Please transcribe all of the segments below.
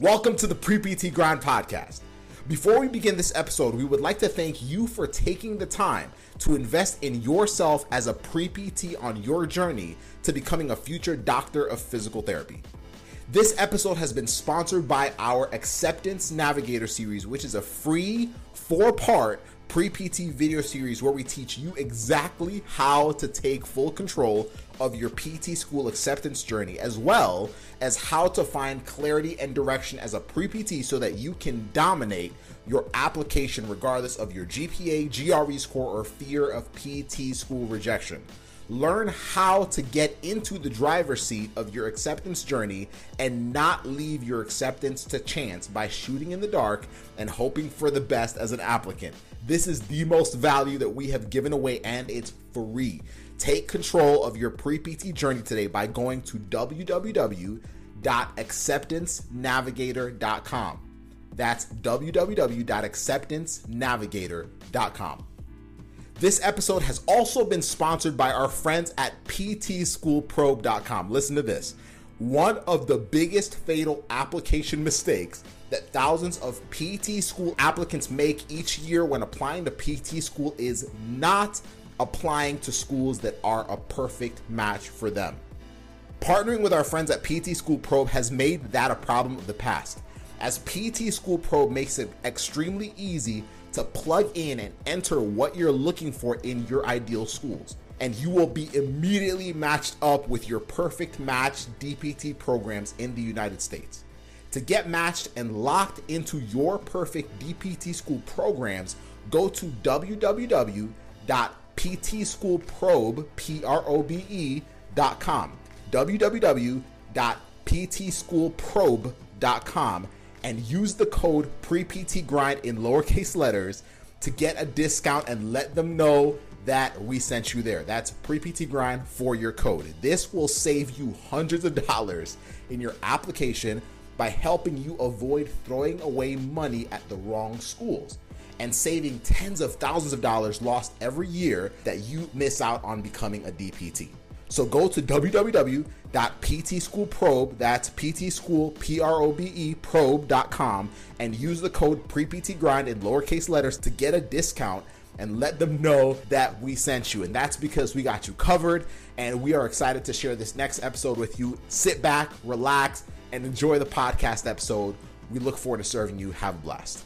Welcome to the Pre PT Grind Podcast. Before we begin this episode, we would like to thank you for taking the time to invest in yourself as a pre PT on your journey to becoming a future doctor of physical therapy. This episode has been sponsored by our Acceptance Navigator series, which is a free four part pre PT video series where we teach you exactly how to take full control of your PT school acceptance journey, as well as how to find clarity and direction as a pre PT so that you can dominate your application regardless of your GPA, GRE score, or fear of PT school rejection. Learn how to get into the driver's seat of your acceptance journey and not leave your acceptance to chance by shooting in the dark and hoping for the best as an applicant. This is the most value that we have given away and it's free. Take control of your pre PT journey today by going to www.acceptancenavigator.com. That's www.acceptancenavigator.com. This episode has also been sponsored by our friends at ptschoolprobe.com. Listen to this. One of the biggest fatal application mistakes that thousands of PT school applicants make each year when applying to PT school is not applying to schools that are a perfect match for them. Partnering with our friends at PT School Probe has made that a problem of the past, as PT School Probe makes it extremely easy to plug in and enter what you're looking for in your ideal schools. And you will be immediately matched up with your perfect match DPT programs in the United States. To get matched and locked into your perfect DPT school programs, go to www.ptschoolprobe.com. www.ptschoolprobe.com and use the code PREPTGRIND in lowercase letters to get a discount and let them know that we sent you there. That's PREPTGRIND for your code. This will save you hundreds of dollars in your application by helping you avoid throwing away money at the wrong schools and saving tens of thousands of dollars lost every year that you miss out on becoming a DPT. So go to www.ptschoolprobe, that's ptschool, P-R-O-B-E, probe.com, and use the code PREPTGRIND in lowercase letters to get a discount and let them know that we sent you. And that's because we got you covered, and we are excited to share this next episode with you. Sit back, relax, and enjoy the podcast episode. We look forward to serving you. Have a blast.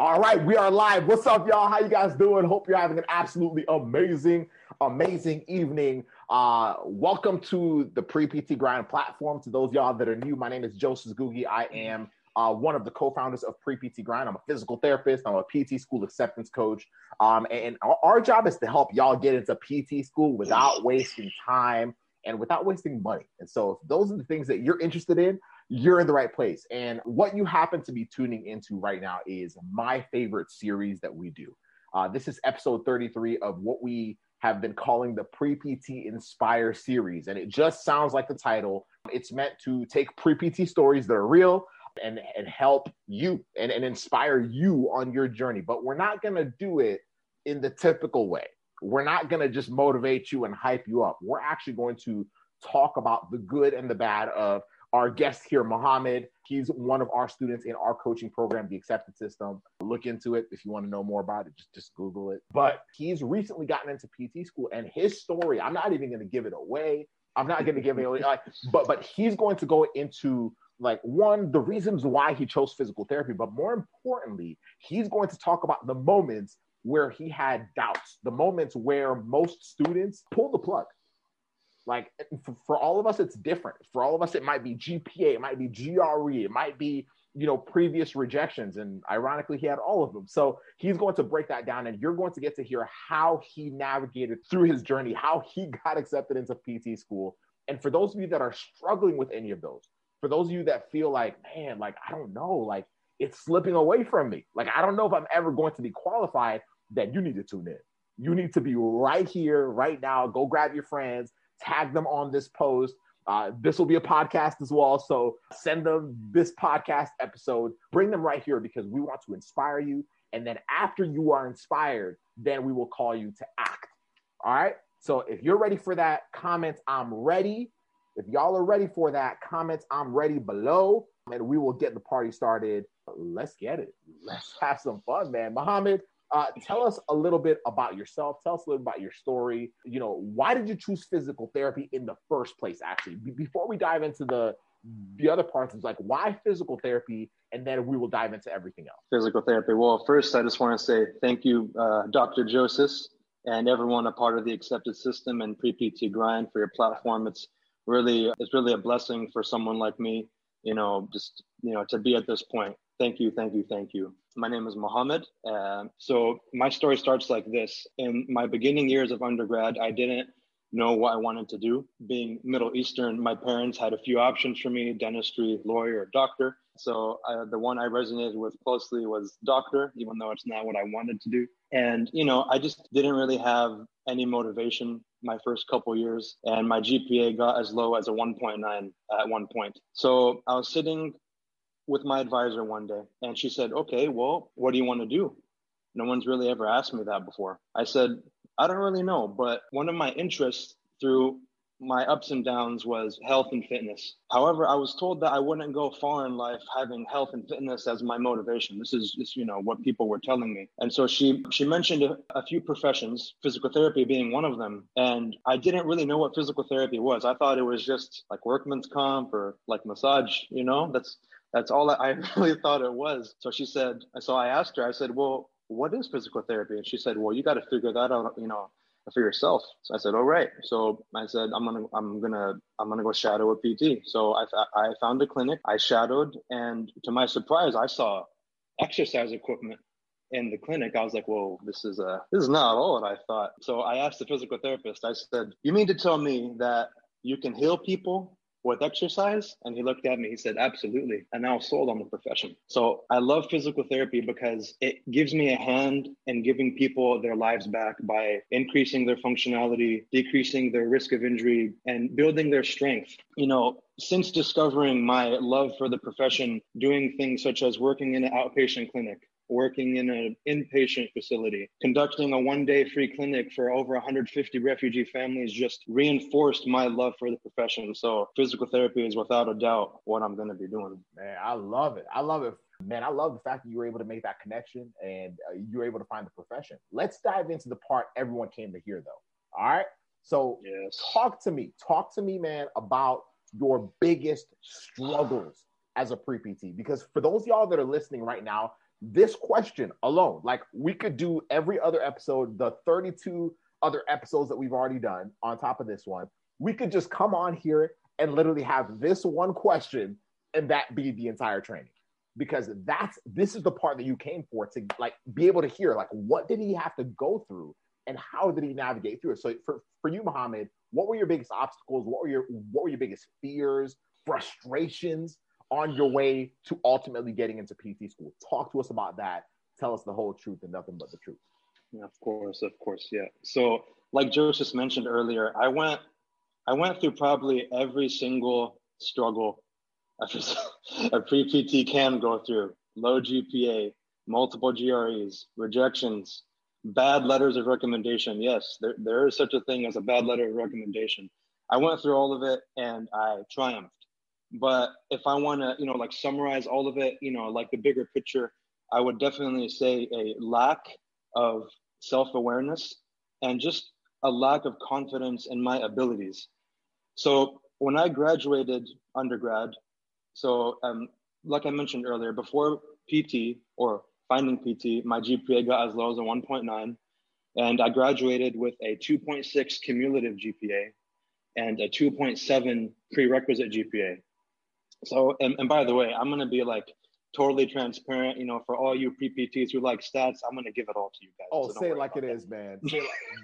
All right, we are live. What's up, y'all? How you guys doing? Hope you're having an absolutely amazing, amazing evening. Uh, welcome to the Pre PT Grind platform. To those y'all that are new, my name is Joseph Googie. I am uh, one of the co-founders of Pre PT Grind. I'm a physical therapist. I'm a PT school acceptance coach, um, and our, our job is to help y'all get into PT school without wasting time and without wasting money. And so, if those are the things that you're interested in, you're in the right place. And what you happen to be tuning into right now is my favorite series that we do. Uh, this is episode 33 of what we have been calling the Pre PT Inspire series. And it just sounds like the title. It's meant to take pre PT stories that are real and, and help you and, and inspire you on your journey. But we're not going to do it in the typical way. We're not going to just motivate you and hype you up. We're actually going to talk about the good and the bad of our guest here, Mohammed. He's one of our students in our coaching program, the Acceptance System. Look into it if you want to know more about it. Just just Google it. But he's recently gotten into PT school, and his story. I'm not even going to give it away. I'm not going to give it away. Like, but but he's going to go into like one the reasons why he chose physical therapy, but more importantly, he's going to talk about the moments where he had doubts, the moments where most students pull the plug like for, for, all of us, it's different. For all of us, it might be GPA, it might be GRE, it might be you know previous rejections, and ironically, he had all of them. So he's going to break that down, and you're going to get to hear how he navigated through his journey, how he got accepted into PT school. And for those of you that are struggling with any of those, for those of you that feel like, man, like I don't know, like it's slipping away from me, like I don't know if I'm ever going to be qualified, then you need to tune in. You need to be right here, right now. Go grab your friends tag them on this post. Uh, this will be a podcast as well. So send them this podcast episode, bring them right here because we want to inspire you. And then after you are inspired, then we will call you to act. All right. So if you're ready for that, comment I'm ready. If y'all are ready for that, comments, I'm ready below, and we will get the party started. Let's get it. Let's have some fun, man. Muhammad, uh, tell us a little bit about yourself. Tell us a little about your story. You know, why did you choose physical therapy in the first place? Actually, B- before we dive into the the other parts, is like why physical therapy, and then we will dive into everything else. Physical therapy. Well, first, I just want to say thank you, uh, Dr. Joseph, and everyone a part of the accepted system and pre PT grind for your platform. It's really it's really a blessing for someone like me. You know, just you know to be at this point. Thank you, thank you, thank you. My name is Mohammed. Uh, so my story starts like this. In my beginning years of undergrad, I didn't know what I wanted to do. Being Middle Eastern, my parents had a few options for me dentistry, lawyer, doctor. So uh, the one I resonated with closely was doctor, even though it's not what I wanted to do. And, you know, I just didn't really have any motivation my first couple years. And my GPA got as low as a 1.9 at one point. So I was sitting with my advisor one day and she said, okay, well, what do you want to do? No one's really ever asked me that before. I said, I don't really know, but one of my interests through my ups and downs was health and fitness. However, I was told that I wouldn't go far in life having health and fitness as my motivation. This is just, you know, what people were telling me. And so she she mentioned a, a, few professions, physical therapy being one of them. And I didn't really know what physical therapy was. I thought it was just like workman's comp or like massage, you know? That's that's all I really thought it was. So she said, so I asked her, I said, well, what is physical therapy? And she said, well, you got to figure that out, you know, for yourself. So I said, all right. So I said, I'm gonna, I'm gonna, I'm gonna go shadow a PT. So I, I found a clinic. I shadowed, and to my surprise, I saw exercise equipment in the clinic. I was like, whoa, this is a, this is not all that I thought. So I asked the physical therapist. I said, you mean to tell me that you can heal people with exercise? And he looked at me, he said, Absolutely. And now sold on the profession. So I love physical therapy because it gives me a hand in giving people their lives back by increasing their functionality, decreasing their risk of injury, and building their strength. You know, since discovering my love for the profession, doing things such as working in an outpatient clinic, working in an inpatient facility, conducting a one day free clinic for over 150 refugee families just reinforced my love for the profession. So, physical therapy is without a doubt what I'm going to be doing. Man, I love it. I love it. Man, I love the fact that you were able to make that connection and uh, you were able to find the profession. Let's dive into the part everyone came to hear, though. All right. So, yes. talk to me. Talk to me, man, about your biggest struggles as a pre PT. Because for those y'all that are listening right now, this question alone, like we could do every other episode, the 32 other episodes that we've already done on top of this one. We could just come on here and literally have this one question and that be the entire training. Because that's this is the part that you came for to like be able to hear like what did he have to go through and how did he navigate through it? So for, for you, Muhammad, what were your biggest obstacles? What were your what were your biggest fears, frustrations on your way to ultimately getting into PT school. Talk to us about that. Tell us the whole truth and nothing but the truth. Of course, of course, yeah. So, like Joseph mentioned earlier, I went, I went through probably every single struggle a pre PT can go through: low GPA, multiple GREs, rejections, bad letters of recommendation. Yes, there, there is such a thing as a bad letter of recommendation. I went through all of it and I triumphed. But if I want to, you know, like summarize all of it, you know, like the bigger picture, I would definitely say a lack of self awareness and just a lack of confidence in my abilities. So when I graduated undergrad, so um, like I mentioned earlier, before PT or finding PT, my GPA got as low as a 1.9, and I graduated with a 2.6 cumulative GPA and a 2.7 prerequisite GPA. So, and, and by the way, I'm going to be like totally transparent. You know, for all you PPTs who like stats, I'm going to give it all to you guys. Oh, so say it like it that. is, man.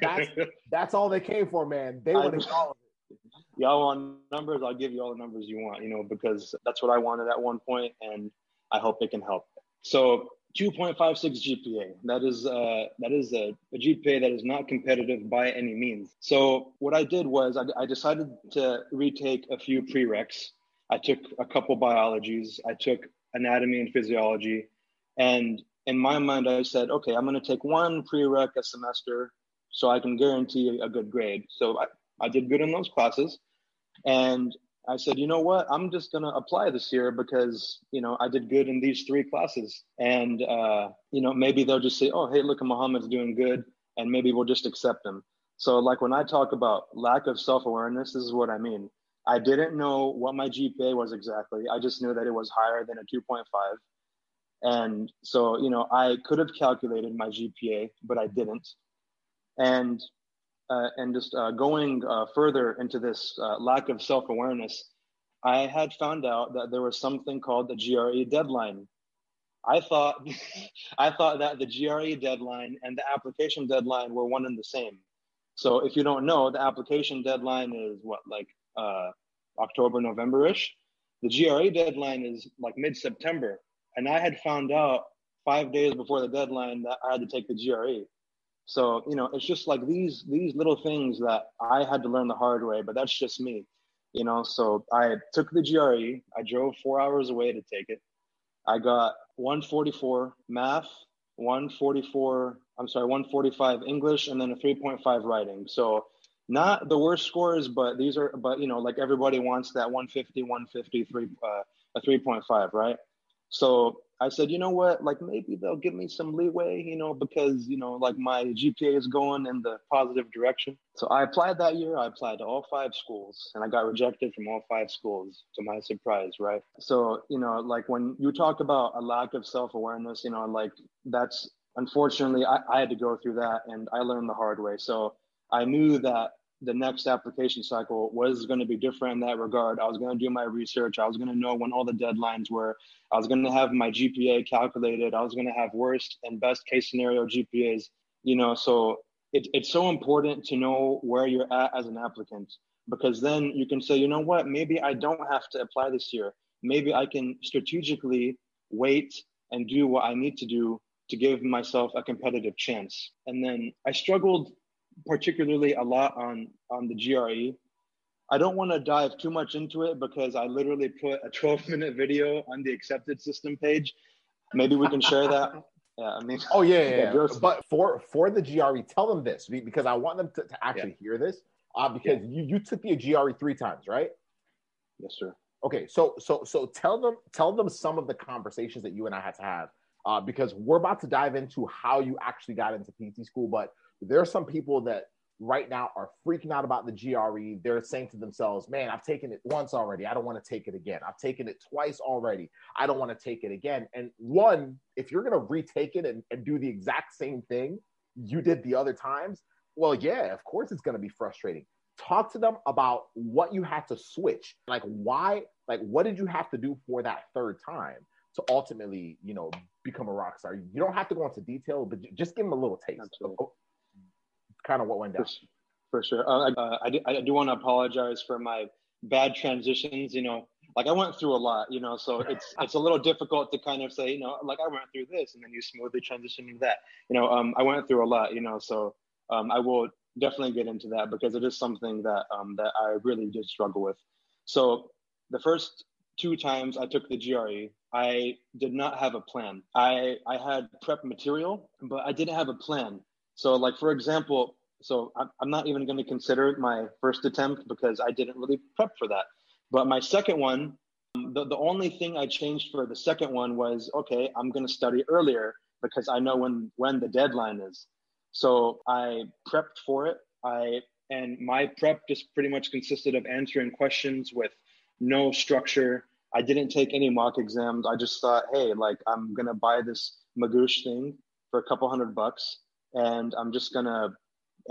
Like, that's that's all they came for, man. They want to call it. Y'all want numbers? I'll give you all the numbers you want. You know, because that's what I wanted at one point, and I hope it can help. So 2.56 GPA. That is uh, that is a, a, GPA that is not competitive by any means. So what I did was I, I decided to retake a few prereqs I took a couple biologies, I took anatomy and physiology. And in my mind, I said, okay, I'm going to take one prereq a semester so I can guarantee a good grade. So I, I did good in those classes. And I said, you know what? I'm just going to apply this year because, you know, I did good in these three classes. And, uh, you know, maybe they'll just say, oh, hey, look, at Muhammad's doing good. And maybe we'll just accept him. So, like when I talk about lack of self awareness, this is what I mean. I didn't know what my GPA was exactly. I just knew that it was higher than a 2.5. And so, you know, I could have calculated my GPA, but I didn't. And uh, and just uh, going uh, further into this uh, lack of self awareness, I had found out that there was something called the GRE deadline. I thought I thought that the GRE deadline and the application deadline were one and the same. So if you don't know, the application deadline is what like uh, October, November ish. The GRE deadline is like mid September, and I had found out five days before the deadline that I had to take the GRE. So, you know, it's just like these these little things that I had to learn the hard way, but that's just me. You know, so I took the GRE, I drove four hours away to take it. I got 144 math, 144, I'm sorry, 145 English, and then a 3.5 writing. So not the worst scores, but these are, but you know, like everybody wants that 150, 150, three, uh, a 3.5, right? So I said, you know what, like maybe they'll give me some leeway, you know, because, you know, like my GPA is going in the positive direction. So I applied that year. I applied to all five schools and I got rejected from all five schools to my surprise, right? So, you know, like when you talk about a lack of self awareness, you know, like that's unfortunately, I, I had to go through that and I learned the hard way. So I knew that the next application cycle was going to be different in that regard. I was going to do my research. I was going to know when all the deadlines were. I was going to have my GPA calculated. I was going to have worst and best case scenario GPAs. You know, so it, it's so important to know where you're at as an applicant because then you can say, you know what, maybe I don't have to apply this year. Maybe I can strategically wait and do what I need to do to give myself a competitive chance. And then I struggled particularly a lot on on the GRE. I don't want to dive too much into it because I literally put a 12 minute video on the accepted system page. Maybe we can share that. Yeah, I mean, oh yeah, yeah, yeah. but for for the GRE, tell them this because I want them to, to actually yeah. hear this. Uh, because yeah. you you took the GRE three times, right? Yes, sir. Okay, so so so tell them tell them some of the conversations that you and I had to have uh, because we're about to dive into how you actually got into PT school, but there are some people that right now are freaking out about the GRE. They're saying to themselves, man, I've taken it once already. I don't want to take it again. I've taken it twice already. I don't want to take it again. And one, if you're going to retake it and, and do the exact same thing you did the other times, well, yeah, of course it's going to be frustrating. Talk to them about what you had to switch. Like, why, like, what did you have to do for that third time? to ultimately, you know, become a rock star. You don't have to go into detail, but just give them a little taste of, kind of what went down. For, for sure. Uh, uh, I, do, I do want to apologize for my bad transitions. You know, like I went through a lot, you know, so it's it's a little difficult to kind of say, you know, like I went through this and then you smoothly transition into that. You know, um, I went through a lot, you know, so um, I will definitely get into that because it is something that um, that I really did struggle with. So the first two times I took the GRE, I did not have a plan. I I had prep material, but I didn't have a plan. So, like for example, so I'm not even going to consider my first attempt because I didn't really prep for that. But my second one, the, the only thing I changed for the second one was okay, I'm going to study earlier because I know when when the deadline is. So I prepped for it. I and my prep just pretty much consisted of answering questions with no structure. I didn't take any mock exams. I just thought, hey, like I'm gonna buy this Magoosh thing for a couple hundred bucks and I'm just gonna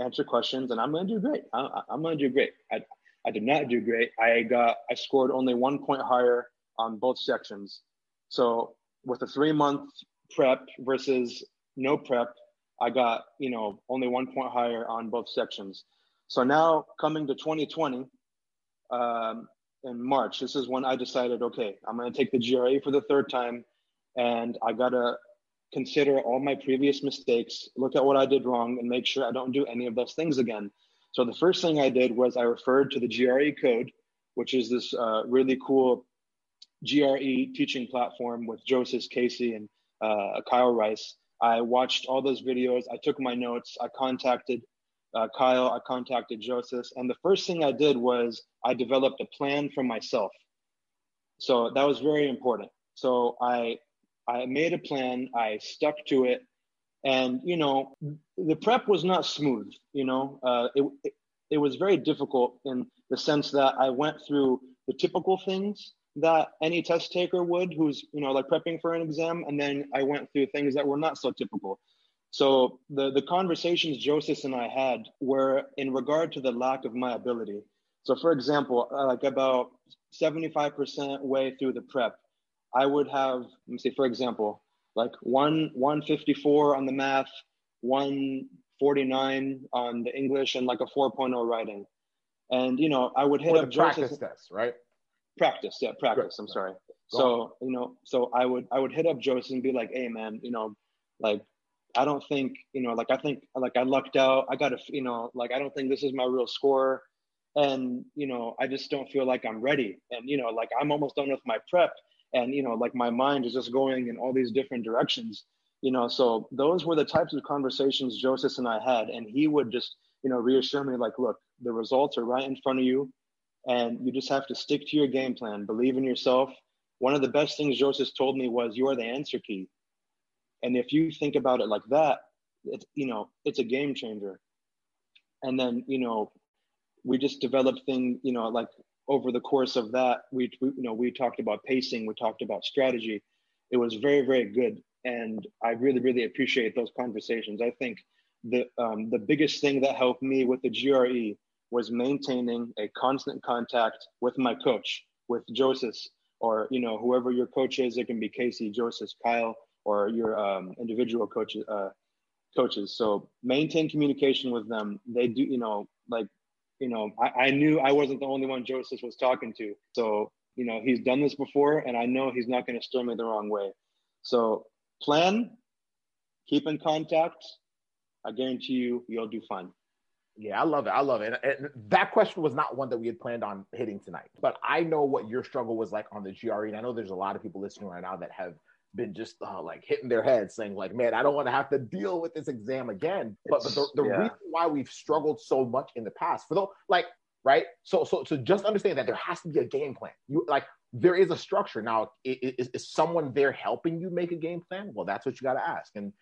answer questions, and I'm gonna do great. I, am gonna do great. I, I did not do great. I got I scored only one point higher on both sections. So with a three month prep versus no prep, I got you know only one point higher on both sections. So now coming to 2020, um, in March, this is when I decided, okay, I'm gonna take the GRE for the third time, and I gotta consider all my previous mistakes, look at what I did wrong, and make sure I don't do any of those things again. So the first thing I did was I referred to the GRE code, which is this uh, really cool GRE teaching platform with Joseph Casey and uh, Kyle Rice. I watched all those videos. I took my notes. I contacted uh, Kyle, I contacted Joseph, and the first thing I did was I developed a plan for myself. So that was very important. So I I made a plan, I stuck to it, and you know the prep was not smooth. You know, uh, it, it it was very difficult in the sense that I went through the typical things that any test taker would who's you know like prepping for an exam and then i went through things that were not so typical so the the conversations joseph and i had were in regard to the lack of my ability so for example uh, like about 75% way through the prep i would have let me see for example like one 154 on the math 149 on the english and like a 4.0 writing. And you know i would hit up practice test right? Practice yeah practice i'm sorry. Go so on. you know so i would i would hit up joseph and be like hey man you know like i don't think you know like i think like i lucked out. I got a you know like i don't think this is my real score. And you know i just don't feel like i'm ready. And you know like i'm almost done with my prep and you know like my mind is just going in all these different directions you know so those were the types of conversations joseph and i had and he would just you know reassure me like look the results are right in front of you and you just have to stick to your game plan. Believe in yourself. One of the best things joseph told me was you're the answer key. And if you think about it like that it's you know it's a game changer. And then you know we just developed thing you know like over the course of that we, we you know we talked about pacing we talked about strategy it was very very good and i really really appreciate those conversations i think the um, the biggest thing that helped me with the gre was maintaining a constant contact with my coach, with Joseph, or you know whoever your coach is. It can be Casey, Joseph, Kyle, or your um, individual coaches. Uh, coaches. So maintain communication with them. They do, you know, like, you know, I, I knew I wasn't the only one Joseph was talking to. So you know he's done this before, and I know he's not going to steer me the wrong way. So plan, keep in contact. I guarantee you, you'll do fine. Yeah, I love it. I love it. And, that question was not one that we had planned on hitting tonight, but I know what your struggle was like on the GRE. And I know there's a lot of people listening right now that have been just uh, like hitting their heads saying like, man, I don't want to have to deal with this exam again. But, but the, the yeah. reason why we've struggled so much in the past for the like, right. So, so, so just understand that there has to be a game plan. You like, there is a structure. Now, is, is someone there helping you make a game plan? Well, that's what you got to ask. And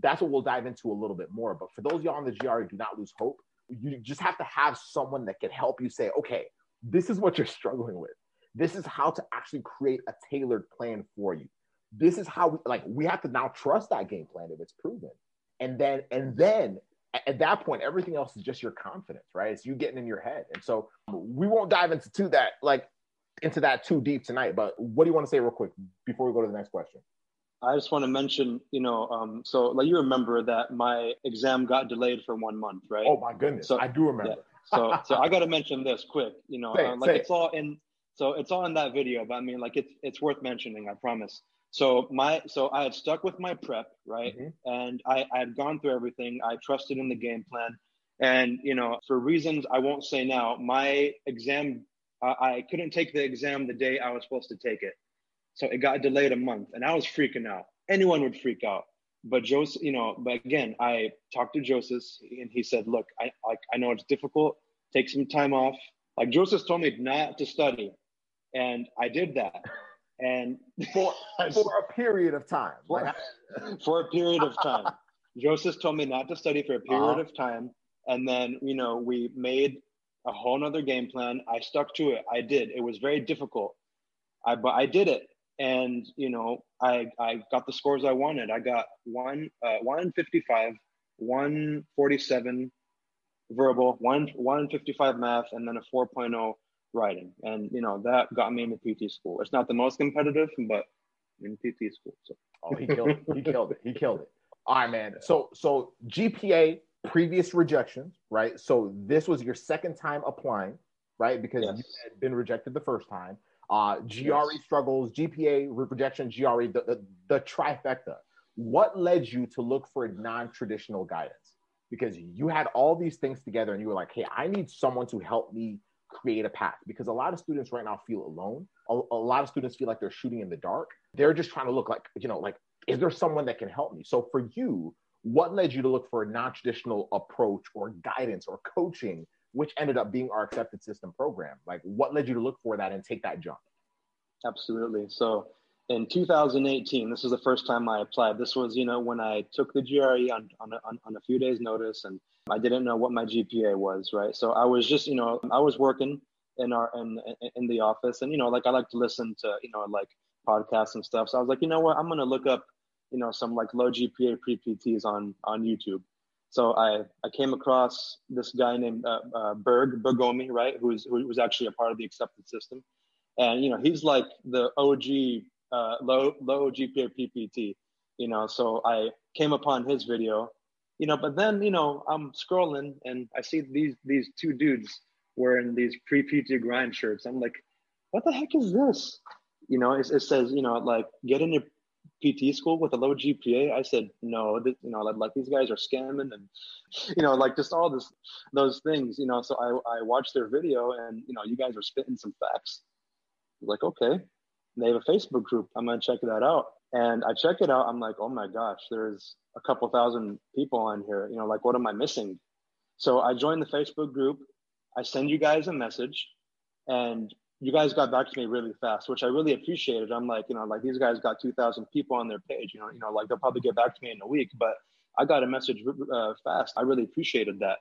that's what we'll dive into a little bit more. But for those y'all on the GRE, do not lose hope you just have to have someone that can help you say, okay, this is what you're struggling with. This is how to actually create a tailored plan for you. This is how we like we have to now trust that game plan if it's proven. And then and then at that point, everything else is just your confidence, right? It's you getting in your head. And so we won't dive into to that like into that too deep tonight. But what do you want to say real quick before we go to the next question? I just want to mention, you know, um, so like you remember that my exam got delayed for one month, right? Oh my goodness, so I do remember. Yeah. So, so I got to mention this quick, you know, say, uh, like it's it. all in. So it's all in that video, but I mean, like it's it's worth mentioning. I promise. So my so I had stuck with my prep, right, mm-hmm. and I, I had gone through everything. I trusted in the game plan, and you know, for reasons I won't say now, my exam uh, I couldn't take the exam the day I was supposed to take it. So it got delayed a month and I was freaking out. Anyone would freak out. But Joseph, you know, but again, I talked to Joseph and he said, look, I like I know it's difficult. Take some time off. Like Joseph told me not to study. And I did that. And for, for a period of time. For, for a period of time. Joseph told me not to study for a period uh-huh. of time. And then, you know, we made a whole nother game plan. I stuck to it. I did. It was very difficult. I but I did it and you know I I got the scores I wanted. I got one uh, 155, 147 verbal, one 155 math, and then a 4.0 writing. And you know that got me into PT school. It's not the most competitive, but in PT school. So. Oh, he killed it. He killed it. He killed it. All right, man. So so GPA previous rejections, right? So this was your second time applying, right? Because yes. you had been rejected the first time uh, GRE yes. struggles, GPA rejection, GRE, the, the, the trifecta. What led you to look for non-traditional guidance? Because you had all these things together and you were like, hey, I need someone to help me create a path. Because a lot of students right now feel alone. A, a lot of students feel like they're shooting in the dark. They're just trying to look like, you know, like, is there someone that can help me? So for you, what led you to look for a non-traditional approach or guidance or coaching which ended up being our accepted system program like what led you to look for that and take that jump absolutely so in 2018 this is the first time i applied this was you know when i took the gre on, on, a, on a few days notice and i didn't know what my gpa was right? So i was just you know i was working in our in in the office and you know like i like to listen to you know like podcasts and stuff. So i was like you know what? I'm gonna look up you know some like low GPA pre PTs on on YouTube. So I I came across this guy named uh, uh, Berg Bergomi, right, who's who was actually a part of the accepted system, and you know he's like the OG uh, low low GPA PPT. You know, so I came upon his video, you know, but then you know I'm scrolling and I see these these two dudes wearing these pre PT grind shirts. I'm like, what the heck is this? You know, it, it says you know like get in your PT school with a low GPA? I said, no, this, you know, like, like, these guys are scamming and, you know, like just all this, those things, you know, so I, I watched their video and, you know, you guys are spitting some facts. like, okay, they have a Facebook group. I'm going to check that out. And I check it out. I'm like, oh my gosh, there's a couple thousand people on here. You know, like, what am I missing? So I joined the Facebook group. I send you guys a message and you guys got back to me really fast, which I really appreciated. I'm like, you know, like these guys got 2,000 people on their page. You know, you know, like they'll probably get back to me in a week, but I got a message uh, fast. I really appreciated that.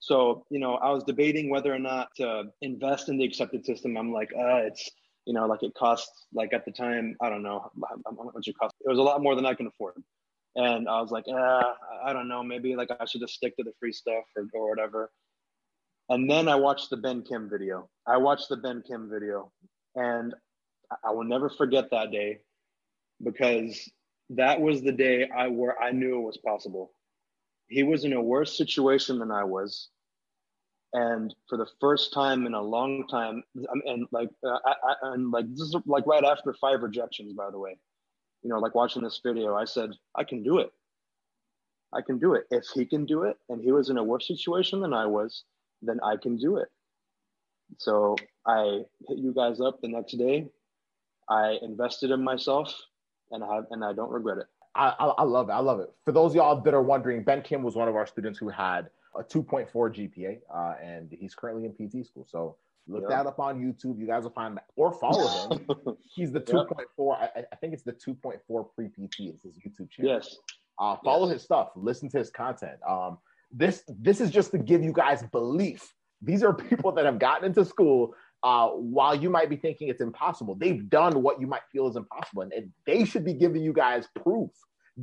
So, you know, I was debating whether or not to invest in the accepted system. I'm like, uh, it's, you know, like it costs, like at the time, I don't know how much it cost. It was a lot more than I can afford. And I was like, uh, I don't know, maybe like I should just stick to the free stuff or, or whatever. And then I watched the Ben Kim video. I watched the Ben Kim video, and I will never forget that day because that was the day I where I knew it was possible. He was in a worse situation than I was, and for the first time in a long time, and like, uh, I, I, and like this is like right after five rejections, by the way. You know, like watching this video, I said, I can do it. I can do it. If he can do it, and he was in a worse situation than I was, then I can do it. So I hit you guys up the next day. I invested in myself, and I and I don't regret it. I, I, love it. I love it. For those y'all that are wondering, Ben Kim was one of our students who had a 2.4 GPA, uh, and he's currently in PT school. So look that up on YouTube. You guys will find that, or follow him. he's the 2.4. I, I, think it's the 2.4 pre PT. It's his YouTube channel. Yes. Uh, follow yes. his stuff. Listen to his content. Um, this this is just to give you guys belief. These are people that have gotten into school uh, while you might be thinking it's impossible. They've done what you might feel is impossible, and, and they should be giving you guys proof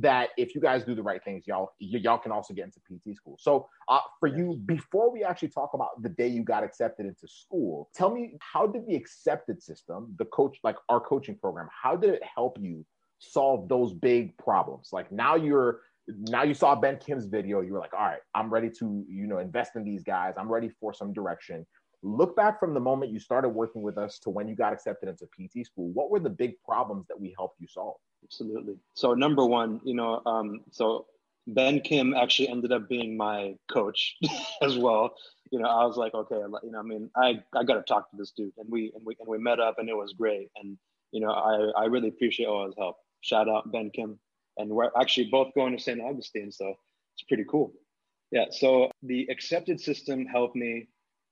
that if you guys do the right things, y'all y- y'all can also get into PT school. So, uh, for you, before we actually talk about the day you got accepted into school, tell me how did the accepted system, the coach, like our coaching program, how did it help you solve those big problems? Like now you're now you saw Ben Kim's video, you were like, all right, I'm ready to, you know, invest in these guys. I'm ready for some direction. Look back from the moment you started working with us to when you got accepted into PT school. What were the big problems that we helped you solve? Absolutely. So number one, you know, um, so Ben Kim actually ended up being my coach as well. You know, I was like, okay, you know, I mean, I, I got to talk to this dude, and we and we and we met up, and it was great. And you know, I I really appreciate all his help. Shout out Ben Kim and we're actually both going to St. Augustine, so it's pretty cool. Yeah, so the accepted system helped me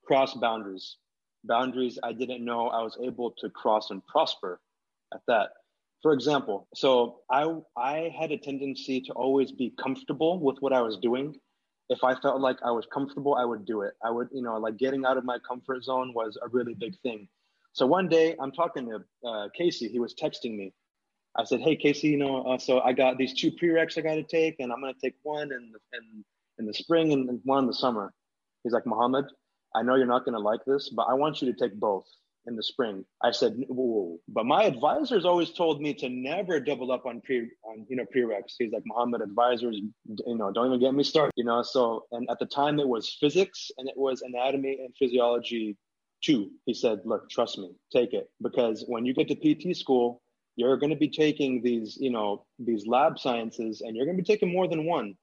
cross boundaries, boundaries I didn't know I was able to cross and prosper at that. For example, so I I had a tendency to always be comfortable with what I was doing. If I felt like I was comfortable, I would do it. I would, you know, like getting out of my comfort zone was a really big thing. So one day I'm talking to uh, Casey. He was texting me, I said, "Hey, Casey, you know, uh, so I got these two prereqs I got to take, and I'm to take one in the, in, in the spring and one in the summer." He's like, "Muhammad, I know you're not going to like this, but I want you to take both in the spring." I said, Whoa. "But my advisors always told me to never double up on pre on you know prereqs." He's like, "Muhammad, advisors, you know, don't even get me started." You know, so and at the time it was physics and it was anatomy and physiology two. He said, "Look, trust me, take it because when you get to PT school." you're going to be taking these, you know, these lab sciences and you're going to be taking more than one.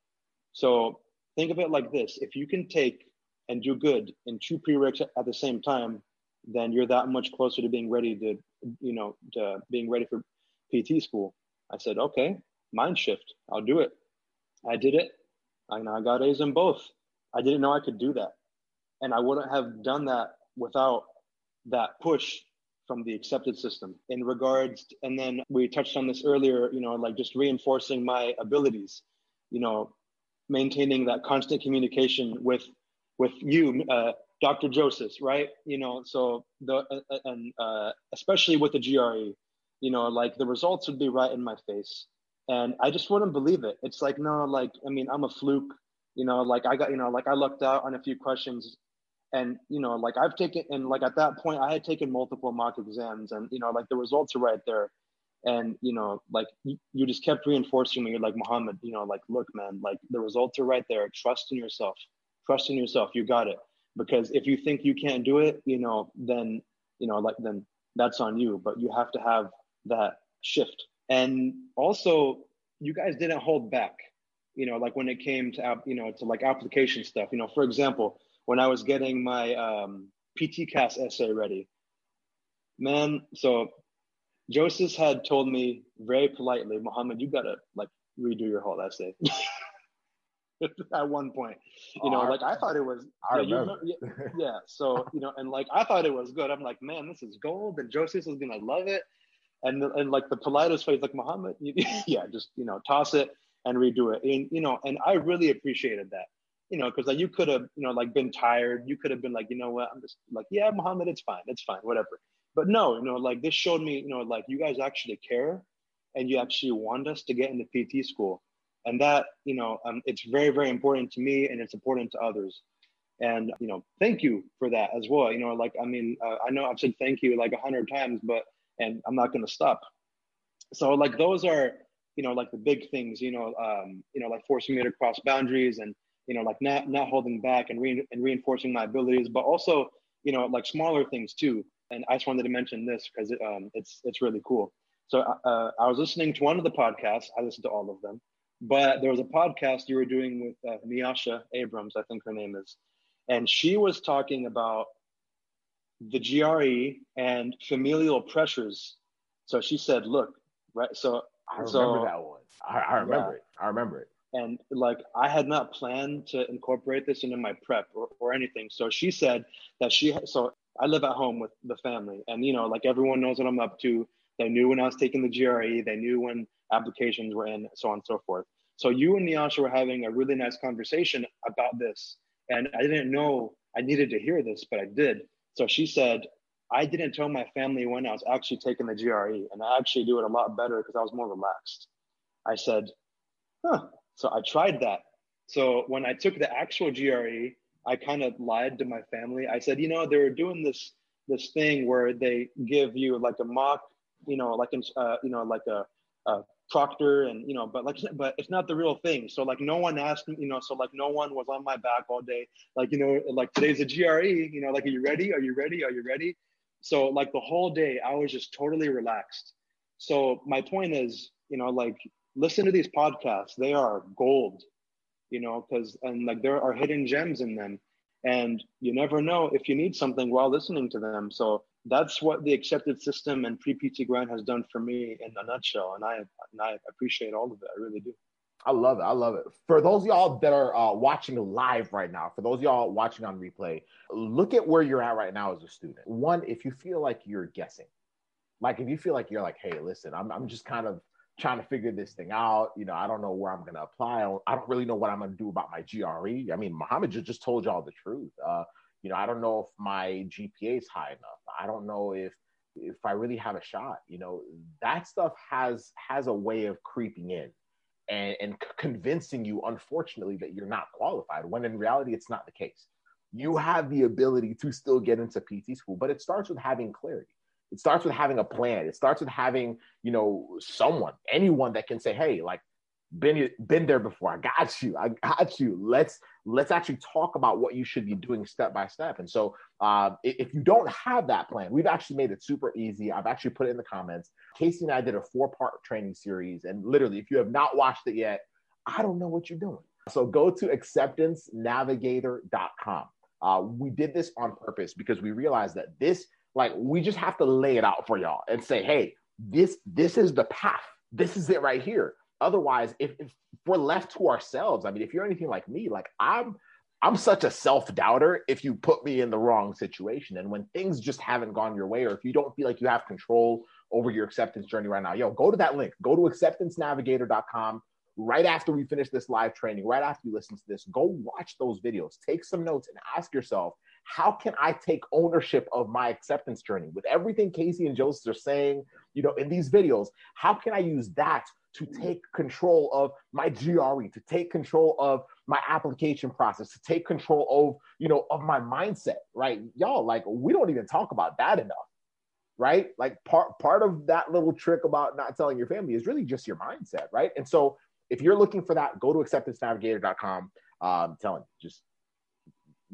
So think of it like this. If you can take and do good in two prereqs at the same time, then you're that much closer to being ready to, you know, to being ready for PT school. I said, okay, mind shift. I'll do it. I did it. I, I got A's in both. I didn't know I could do that. And I wouldn't have done that without that push from the accepted system in regards to, and then we touched on this earlier you know like just reinforcing my abilities you know maintaining that constant communication with with you uh, dr joseph right? You know so the uh, uh, and uh, especially with the gre you know like the results would be right in my face. And i just wouldn't believe it. It's like no like i mean i'm a fluke you know like i got you know like i lucked out on a few questions. And you know like i've taken and like at that point i had taken multiple mock exams and you know like the results are right there. And you know like you, you just kept reinforcing me you're like muhammad you know like look man like the results are right there. Trust in yourself trust in yourself you got it because if you think you can't do it you know then you know like then that's on you but you have to have that shift and also you guys didn't hold back you know like when it came to you know to like application stuff you know for example when I was getting my um, essay ready. Man, so Joseph had told me very politely, Muhammad, you gotta like redo your whole essay. At one point, you know, oh, like I thought it was, I yeah, remember. yeah, yeah. So you know, and like I thought it was good. I'm like, man, this is gold, and Joseph is gonna love it. And and like the politest way, like Muhammad, yeah, just you know, toss it and redo it. And you know, and I really appreciated that you know, because like you could have, you know, like been tired. You could have been like, you know what, I'm just like, yeah, Muhammad, it's fine, it's fine, whatever. But no, you know, like this showed me, you know, like you guys actually care, and you actually want us to get into PT school, and that, you know, um, it's very, very important to me, and it's important to others. And you know, thank you for that as well. You know, like I mean, uh, I know I've said thank you like a hundred times, but and I'm not going to stop. So like those are, you know, like the big things. You know, um, you know, like forcing me to cross boundaries and you know, like not not holding back and, re- and reinforcing my abilities, but also, you know, like smaller things too. And I just wanted to mention this because it, um, it's it's really cool. So uh, I was listening to one of the podcasts. I listened to all of them, but there was a podcast you were doing with uh, Miasha Abrams, I think her name is, and she was talking about the GRE and familial pressures. So she said, "Look, right." So I remember so, that one. I, I remember yeah. it. I remember it and like i had not planned to incorporate this into my prep or, or anything so she said that she so i live at home with the family and you know like everyone knows what i'm up to they knew when i was taking the gre they knew when applications were in so on and so forth so you and Niasha were having a really nice conversation about this and i didn't know i needed to hear this but i did so she said i didn't tell my family when i was actually taking the gre and i actually do it a lot better because i was more relaxed i said huh so I tried that. So when I took the actual GRE, I kind of lied to my family. I said, you know, they were doing this this thing where they give you like a mock, you know, like uh, you know, like a, a proctor, and you know, but like, but it's not the real thing. So like, no one asked me, you know, so like, no one was on my back all day. Like, you know, like today's a GRE, you know, like, are you ready? Are you ready? Are you ready? So like the whole day, I was just totally relaxed. So my point is, you know, like listen to these podcasts. They are gold, you know, because and like there are hidden gems in them. And you never know if you need something while listening to them. So that's what the accepted system and pre PT grind has done for me in a nutshell. And I and I appreciate all of it. I really do. I love it. I love it. For those y'all that are uh, watching live right now, for those y'all watching on replay, look at where you're at right now as a student. One, if you feel like you're guessing, like if you feel like you're like, hey, listen, I'm, I'm just kind of trying to figure this thing out. You know, I don't know where I'm going to apply. I don't, really know what I'm going to do about my GRE. I mean, Muhammad just told y'all the truth. Uh, you know, I don't know if my GPA is high enough. I don't know if if I really have a shot. You know, that stuff has has a way of creeping in and and convincing you, unfortunately, that you're not qualified. When in reality, it's not the case. You have the ability to still get into PT school, but it starts with having clarity it starts with having a plan. It starts with having, you know, someone, anyone that can say, hey, like, been been there before. I got you. I got you. Let's let's actually talk about what you should be doing step by step. And so, uh, if you don't have that plan, we've actually made it super easy. I've actually put it in the comments. Casey and I did a four part training series, and literally, if you have not watched it yet, I don't know what you're doing. So go to acceptancenavigator.com. Uh, we did this on purpose because we realized that this like we just have to lay it out for y'all and say, hey, this this is the path. This is it right here. Otherwise, if, if we're left to ourselves. I mean, if you're anything like me, like I'm I'm such a self-doubter if you put me in the wrong situation. And when things just haven't gone your way, or if you don't feel like you have control over your acceptance journey right now, yo, go to that link. Go to acceptancenavigator.com right after we finish this live training, right after you listen to this, go watch those videos, take some notes, and ask yourself, how can I take ownership of my acceptance journey? With everything Casey and Joseph are saying, you know, in these videos, how can I use that to take control of my GRE, to take control of my application process, to take control of, you know, of my mindset, right? Y'all, like, we don't even talk about that enough, right? Like part part of that little trick about not telling your family is really just your mindset, right? And so if you're looking for that, go to acceptancenavigator.com. Um, I'm telling you, just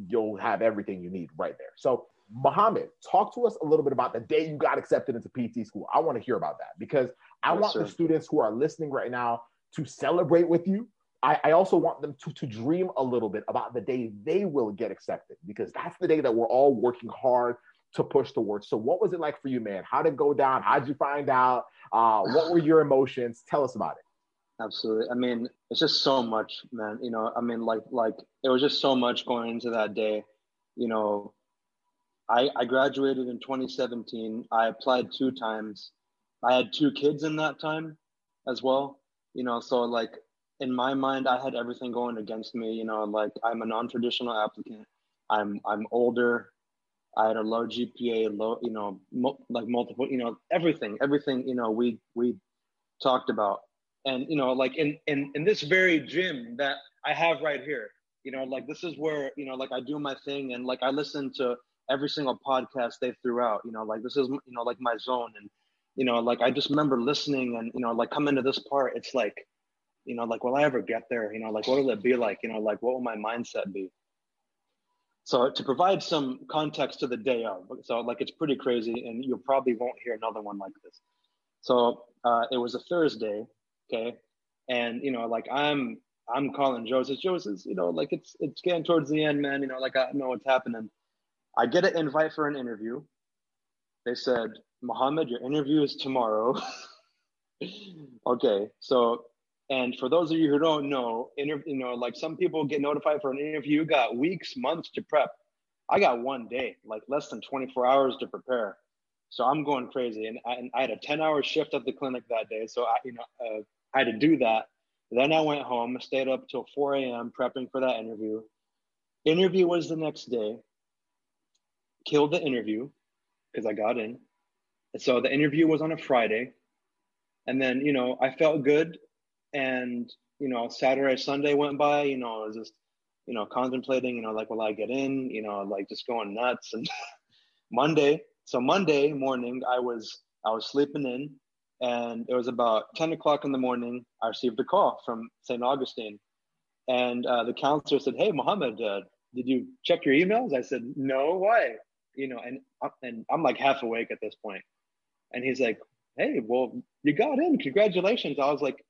you'll have everything you need right there. So, Mohammed, talk to us a little bit about the day you got accepted into PT school. I want to hear about that because I yes, want sir. the students who are listening right now to celebrate with you. I, I also want them to, to dream a little bit about the day they will get accepted because that's the day that we're all working hard to push towards. So, what was it like for you, man? How did it go down? How did you find out? Uh, what were your emotions? Tell us about it. Absolutely. I mean, it's just so much, man. You know, I mean, like, like it was just so much going into that day. You know, I I graduated in 2017. I applied two times. I had two kids in that time, as well. You know, so like in my mind, I had everything going against me. You know, like I'm a non-traditional applicant. I'm I'm older. I had a low GPA, low, you know, mo- like multiple, you know, everything, everything, you know, we we talked about and you know like in in in this very gym that i have right here you know like this is where you know like i do my thing and like i listen to every single podcast they threw out you know like this is you know like my zone and you know like i just remember listening and you know like coming to this part it's like you know like will i ever get there you know like what will it be like you know like what will my mindset be so to provide some context to the day of so like it's pretty crazy and you probably won't hear another one like this so uh, it was a thursday Okay. And, you know, like I'm, I'm calling Joseph. Joseph, you know, like it's, it's getting towards the end, man. You know, like I know what's happening. I get an invite for an interview. They said, Mohammed, your interview is tomorrow. okay. So, and for those of you who don't know, inter- you know, like some people get notified for an interview, you got weeks, months to prep. I got one day, like less than 24 hours to prepare. So I'm going crazy. And I, and I had a 10 hour shift at the clinic that day. So I, you know, uh, I had to do that. Then I went home, stayed up till 4 a.m. prepping for that interview. Interview was the next day. Killed the interview because I got in. So the interview was on a Friday. And then, you know, I felt good. And, you know, Saturday, Sunday went by, you know, I was just, you know, contemplating, you know, like, will I get in? You know, like just going nuts. And Monday, so Monday morning, I was, I was sleeping in and it was about 10 o'clock in the morning. I received a call from St. Augustine. And uh, the counselor said, Hey, Mohammed, uh, did you check your emails? I said, No, why? You know, and, uh, and I'm like half awake at this point. And he's like, Hey, well, you got in. Congratulations. I was like,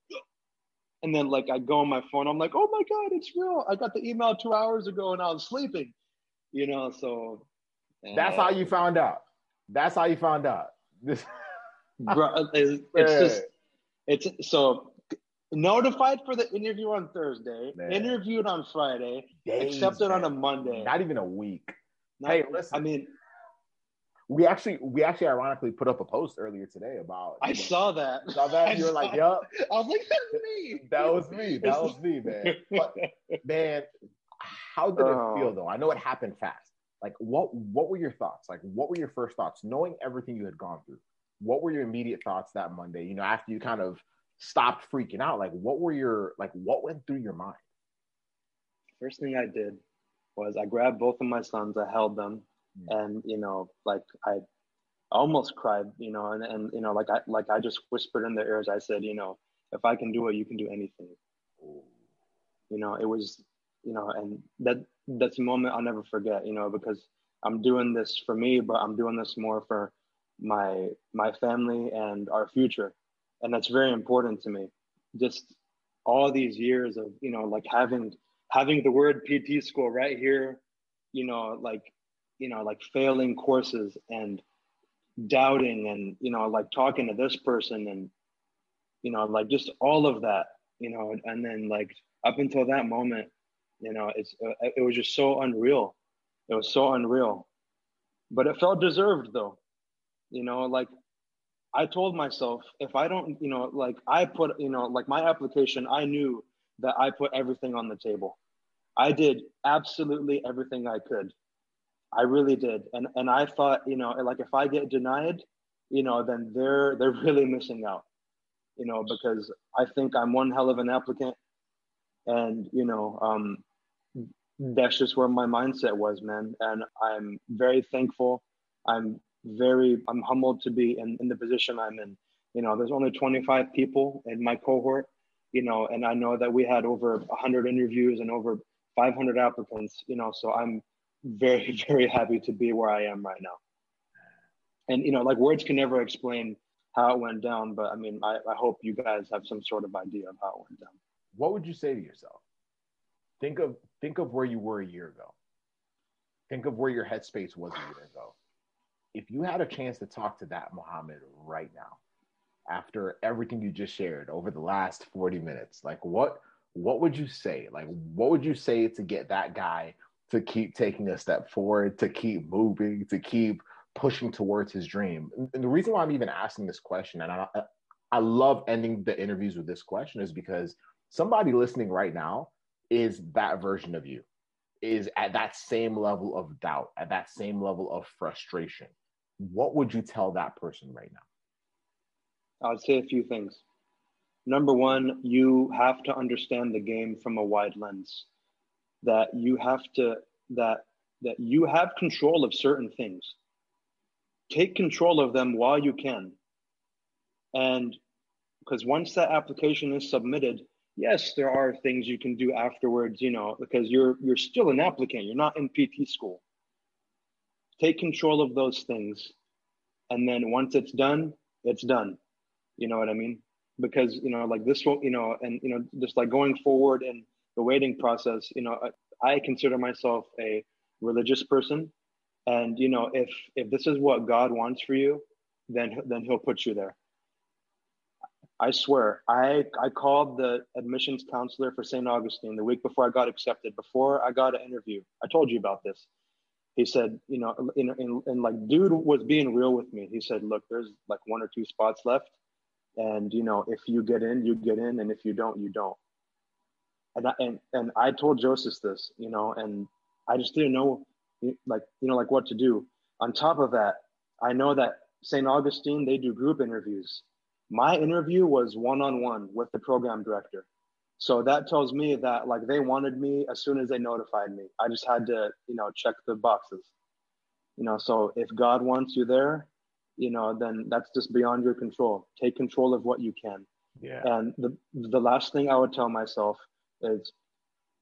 and then like I go on my phone, I'm like, oh my God, it's real. I got the email two hours ago and I was sleeping, you know, so that's how you found out. That's how you found out. Bro, it's, it's just it's so notified for the interview on Thursday, Man. interviewed on Friday, Days, accepted man. on a Monday. Not even a week. Not, hey, listen. I mean, we actually we actually ironically put up a post earlier today about. I know, saw that. Saw that. You were like, "Yup." I was like, "That's me." that was me. That was me, man. But man, how did it oh. feel oh. though? I know it happened fast. Like, what what were your thoughts? Like, what were your first thoughts, knowing everything you had gone through? what were your immediate thoughts that Monday? You know, after you kind of stopped freaking out, like what were your like what went through your mind? First thing I did was I grabbed both of my sons, I held them. Mm-hmm. and you know, like I almost cried, you know, and, and you know, like I like I just whispered in their ears, I said, you know, if I can do it, you can do anything. You know, it was, you know, and that that's a moment I'll never forget, you know, because I'm doing this for me, but I'm doing this more for my my family and our future. And that's very important to me. Just all these years of you know like having having the word pt school right here you know like you know like failing courses and doubting and you know like talking to this person and you know like just all of that you know, and then like up until that moment, you know, it's uh, it was just so unreal. It was so unreal, but it felt deserved though. You know, like I told myself if I don't, you know, like I put, you know, like my application, I knew that I put everything on the table. I did absolutely everything I could. I really did. And and I thought, you know, like if I get denied, you know, then they're they're really missing out. You know, because I think I'm one hell of an applicant. And, you know, um that's just where my mindset was, man. And I'm very thankful. I'm very I'm humbled to be in, in the position I'm in. You know, there's only 25 people in my cohort, you know, and I know that we had over 100 interviews and over 500 applicants, you know, so I'm very, very happy to be where I am right now. And, you know, like words can never explain how it went down, but I mean, I, I hope you guys have some sort of idea of how it went down. What would you say to yourself? Think of think of where you were a year ago. Think of where your headspace was a year ago if you had a chance to talk to that Muhammad right now, after everything you just shared over the last 40 minutes, like what what would you say? Like what would you say to get that guy to keep taking a step forward, to keep moving, to keep pushing towards his dream? And the reason why I'm even asking this question, and I, I love ending the interviews with this question, is because somebody listening right now is that version of you is at that same level of doubt, at that same level of frustration, what would you tell that person right now? I would say a few things. Number one, you have to understand the game from a wide lens. That you have to that that you have control of certain things. Take control of them while you can. And because once that application is submitted, yes, there are things you can do afterwards, you know, because you're you're still an applicant. You're not in PT school. Take control of those things, and then once it's done, it's done. You know what I mean? Because you know, like this will, you know, and you know, just like going forward in the waiting process, you know, I, consider myself a religious person, and you know, if if this is what God wants for you, then then He'll put you there. I swear, I, I called the admissions counselor for St. Augustine the week before I got accepted, before I got an interview. I told you about this. He said, you know, in, in, in like, dude was being real with me. He said, look, there's like one or two spots left. And, you know, if you get in, you get in. And if you don't, you don't. And I, and, and I told Joseph this, you know, and I just didn't know, like, you know, like what to do. On top of that, I know that St. Augustine, they do group interviews my interview was one on one with the program director. So that tells me that like they wanted me as soon as they notified me. I just had to, you know, check the boxes. You know, so if God wants you there, you know, then that's just beyond your control. Take control of what you can. Yeah. And the the last thing I would tell myself is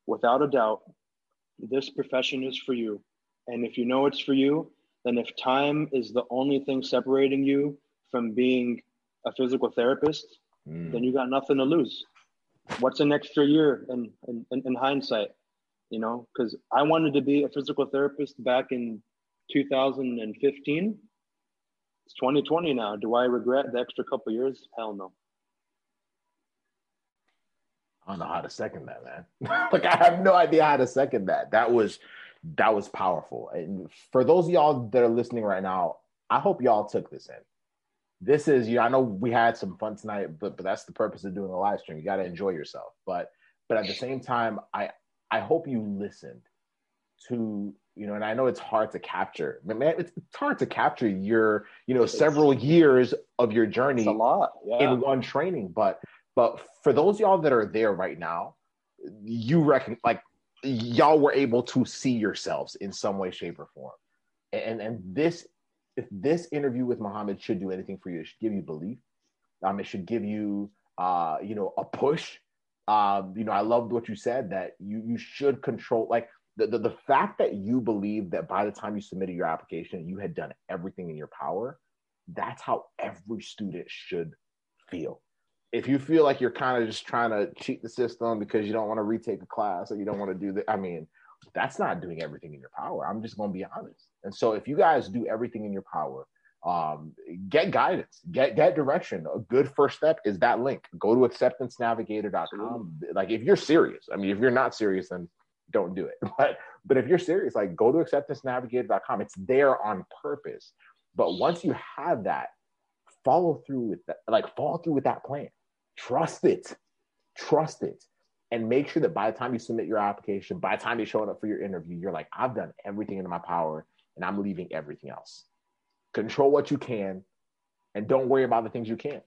without a doubt, this profession is for you. And if you know it's for you, then if time is the only thing separating you from being a physical therapist, mm. then you got nothing to lose. What's an extra year in, in, in hindsight? You know, because I wanted to be a physical therapist back in 2015. It's 2020 now. Do I regret the extra couple years? Hell no. I don't know how to second that, man. like I have no idea how to second that. That was that was powerful. And for those of y'all that are listening right now, I hope y'all took this in this is you know, I know we had some fun tonight, but but that's the purpose of doing a live stream. You got to enjoy yourself. But but at the same time, I I hope you listened to you know, and I know it's hard to capture. Man, it's, it's hard to capture your you know several years of your journey a lot yeah. in one training. But but for those y'all that are there right now, you reckon like y'all were able to see yourselves in some way, shape, or form. And and this if this interview with Muhammad should do anything for you, it should give you belief. Um, it should give you, uh, you know, a push. Um, you know, I loved what you said that you you should control like the, the the fact that you believe that by the time you submitted your application, you had done everything in your power. That's how every student should feel. If you feel like you're kind of just trying to cheat the system because you don't want to retake a class or you don't want to do that, I mean, that's not doing everything in your power. I'm just going to be honest. And so if you guys do everything in your power, um, get guidance, get get direction. A good first step is that link. Go to acceptancenavigator.com. Like if you're serious, I mean, if you're not serious, then don't do it. But but if you're serious, like go to acceptancenavigator.com. It's there on purpose. But once you have that, follow through with that, like follow through with that plan. Trust it. Trust it. And make sure that by the time you submit your application, by the time you're showing up for your interview, you're like, I've done everything in my power and I'm leaving everything else. Control what you can and don't worry about the things you can't.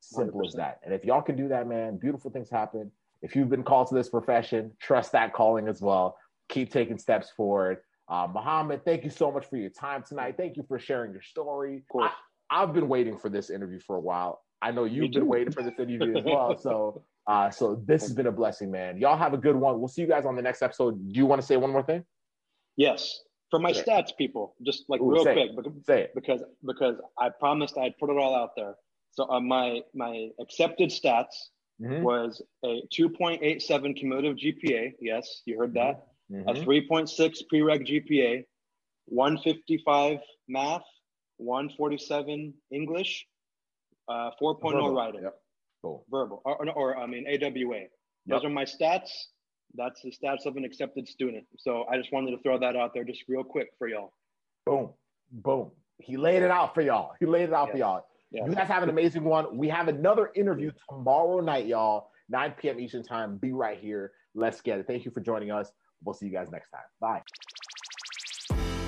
Simple 100%. as that. And if y'all can do that, man, beautiful things happen. If you've been called to this profession, trust that calling as well. Keep taking steps forward. Uh, Muhammad, thank you so much for your time tonight. Thank you for sharing your story. I, have been waiting for this interview for a while. I know you've been waiting for this interview as well. So, uh, so this has been a blessing, man. Y'all have a good one. We'll see you guys on the next episode. Do you want to say one more thing? Yes for my stats, people, just like Ooh, real quick, because, because because I promised I'd put it all out there. So uh, my my accepted stats mm-hmm. was a 2.87 cumulative GPA. Yes, you heard that. Mm-hmm. A 3.6 prereq GPA, 155 math, 147 English, uh, 4.0 Verbal. writing. Yep. Cool. Verbal or, or, I mean AWA. Yep. Those are my stats that's the stats of an accepted student. So I just wanted to throw that out there just real quick for y'all. Boom, boom. He laid it out for y'all. He laid it out yes. for y'all. Yes. You guys have an amazing one. We have another interview tomorrow night, y'all, 9 p.m. Eastern Time. Be right here. Let's get it. Thank you for joining us. We'll see you guys next time. Bye.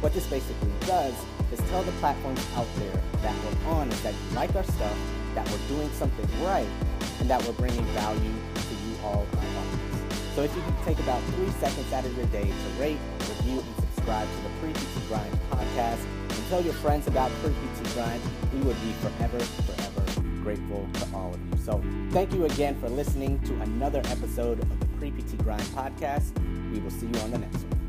What this basically does is tell the platforms out there that we're on is that you like our stuff, that we're doing something right, and that we're bringing value to you all. So if you can take about three seconds out of your day to rate, review, and subscribe to the Pre-PT Grind podcast and tell your friends about Pre-PT Grind, we would be forever, forever grateful to all of you. So thank you again for listening to another episode of the Pre-PT Grind podcast. We will see you on the next one.